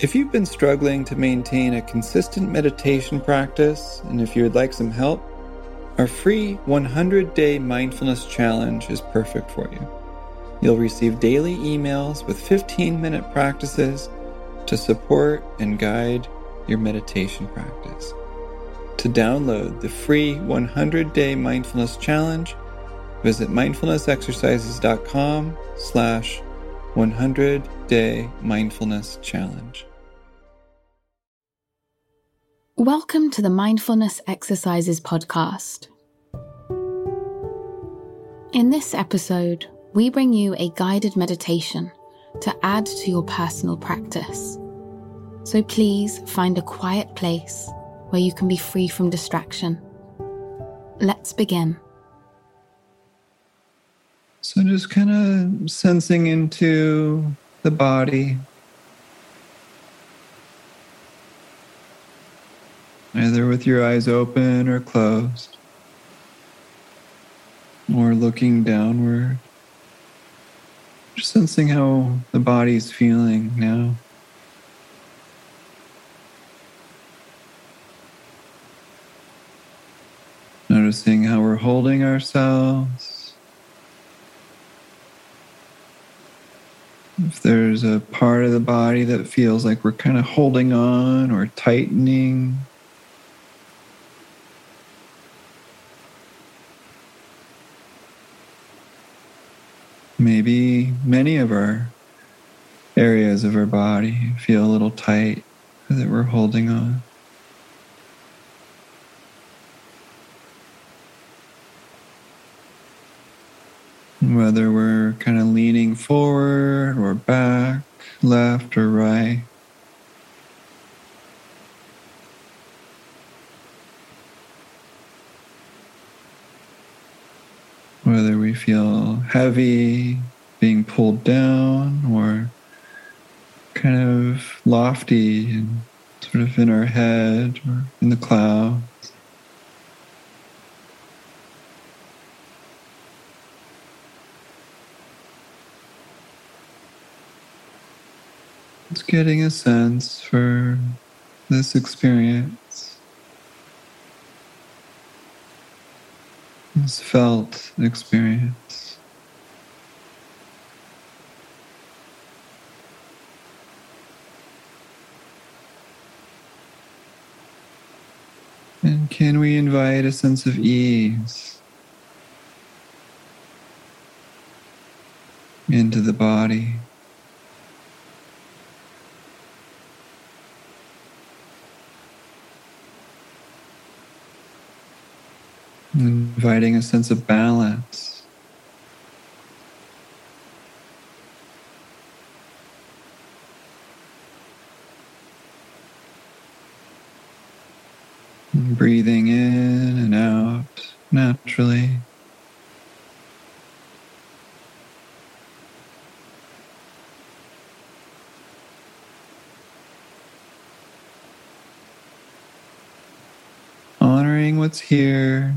If you've been struggling to maintain a consistent meditation practice, and if you would like some help, our free 100 day mindfulness challenge is perfect for you. You'll receive daily emails with 15 minute practices to support and guide your meditation practice. To download the free 100 day mindfulness challenge, visit mindfulnessexercises.com slash 100 day mindfulness challenge. Welcome to the Mindfulness Exercises podcast. In this episode, we bring you a guided meditation to add to your personal practice. So please find a quiet place where you can be free from distraction. Let's begin. So, just kind of sensing into the body. Either with your eyes open or closed, or looking downward. Just sensing how the body's feeling now. Noticing how we're holding ourselves. If there's a part of the body that feels like we're kind of holding on or tightening. Maybe many of our areas of our body feel a little tight that we're holding on. Whether we're kind of leaning forward or back, left or right. Whether we feel heavy, being pulled down, or kind of lofty and sort of in our head or in the clouds. Just getting a sense for this experience, this felt experience. And can we invite a sense of ease into the body? Inviting a sense of balance. Breathing in and out naturally. Honoring what's here.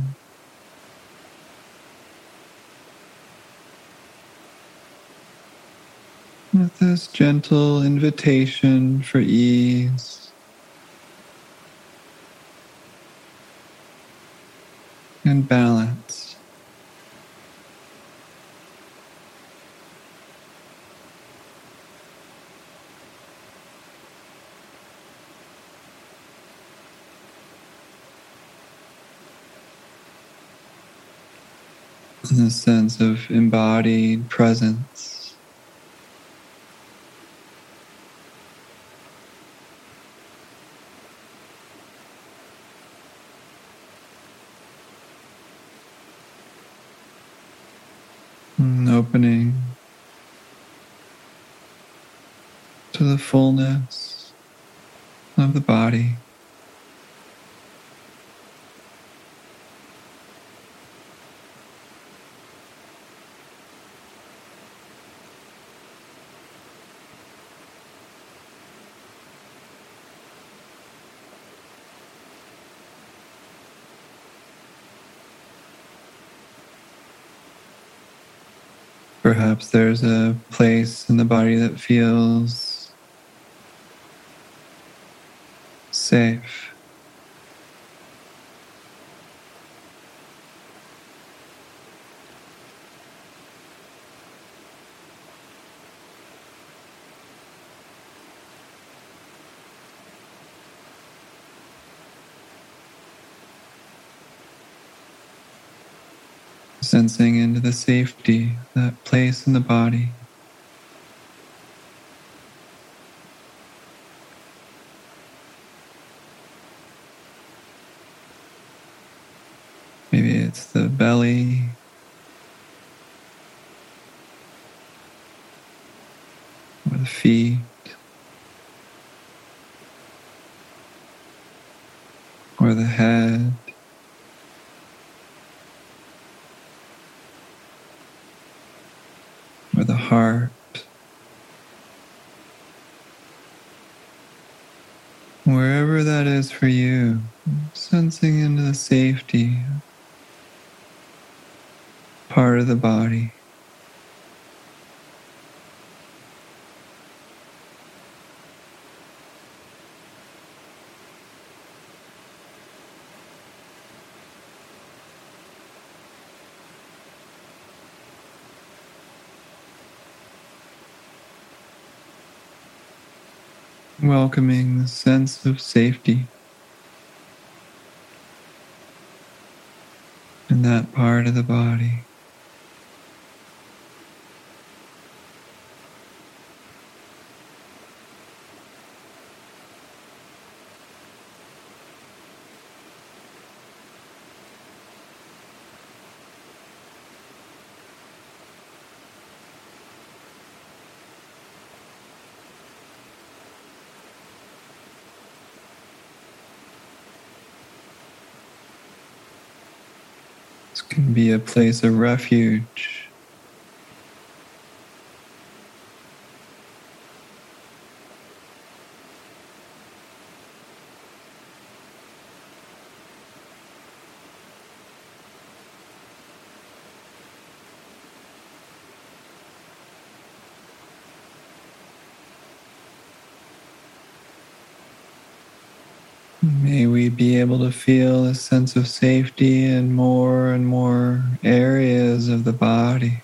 With this gentle invitation for ease. And balance. A sense of embodied presence. And opening to the fullness of the body. Perhaps there's a place in the body that feels safe. Sensing into the safety, that place in the body. Maybe it's the belly. Or the feet. Or the head. Or the heart. Wherever that is for you, sensing into the safety part of the body. Welcoming the sense of safety in that part of the body. This can be a place of refuge. May we be able to feel a sense of safety in more and more areas of the body.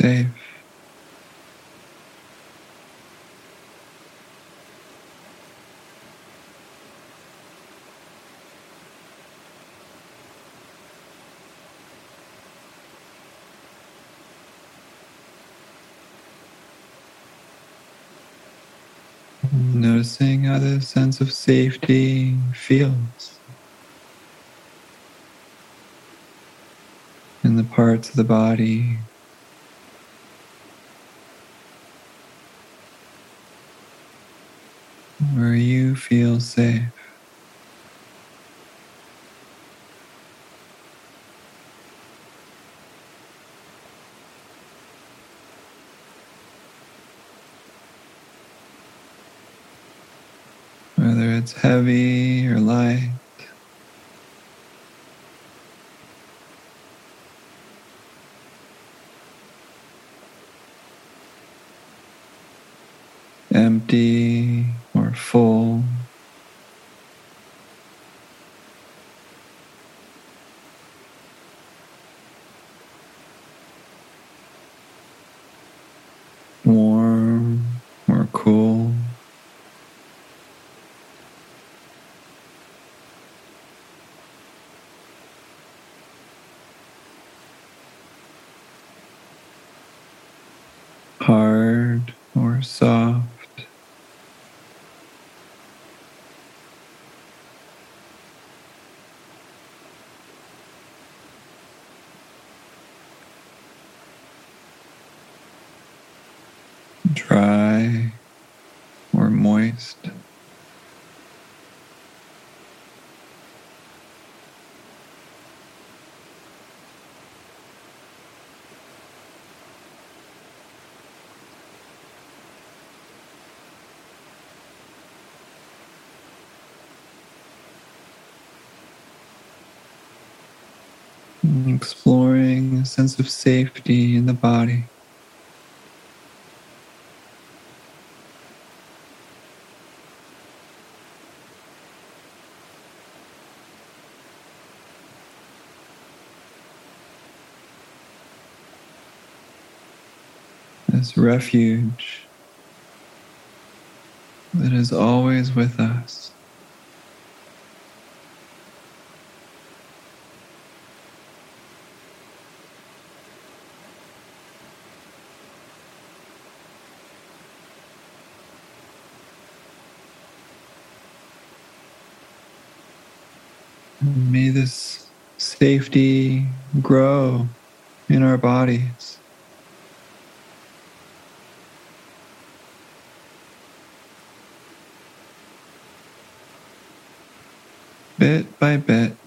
Safe. Noticing how the sense of safety feels in the parts of the body where you feel safe. Whether it's heavy or light. Warm dry or moist. exploring a sense of safety in the body. This refuge that is always with us. May this safety grow in our bodies. Bit by bit,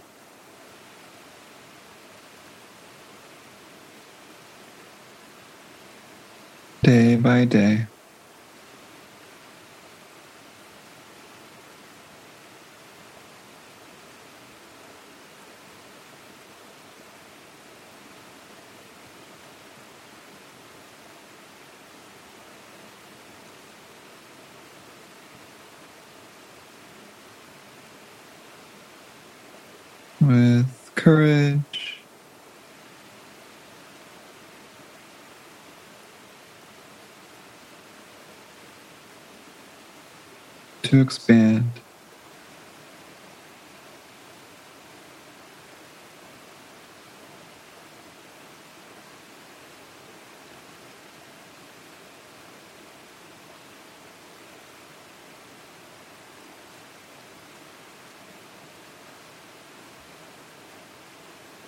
day by day. With courage. To expand.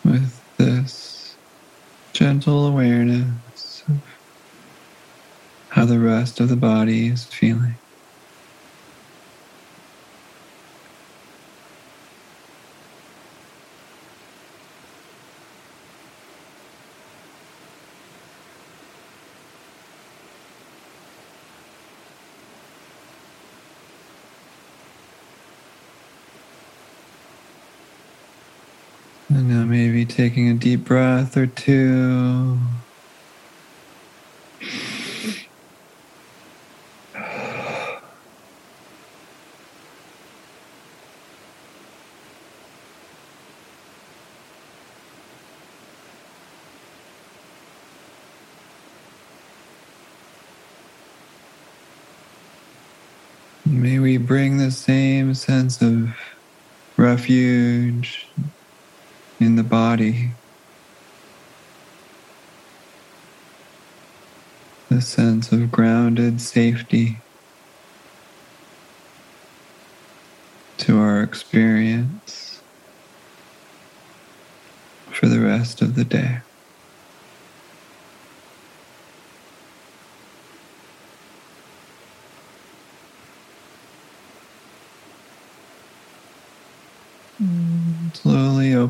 with this gentle awareness of how the rest of the body is feeling. And now maybe taking a deep breath or two. May we bring the same sense of refuge body. The sense of grounded safety to our experience for the rest of the day.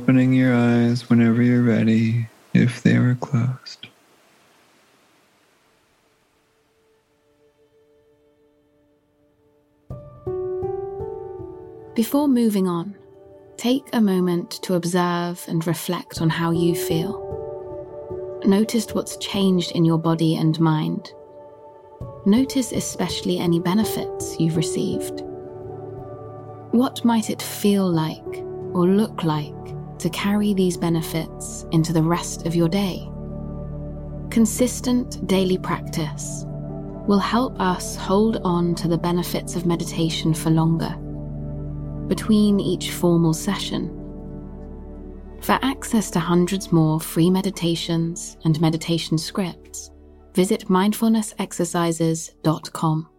Opening your eyes whenever you're ready, if they were closed. Before moving on, take a moment to observe and reflect on how you feel. Notice what's changed in your body and mind. Notice especially any benefits you've received. What might it feel like or look like to carry these benefits into the rest of your day? Consistent daily practice will help us hold on to the benefits of meditation for longer, between each formal session. For access to hundreds more free meditations and meditation scripts, visit mindfulnessexercises.com.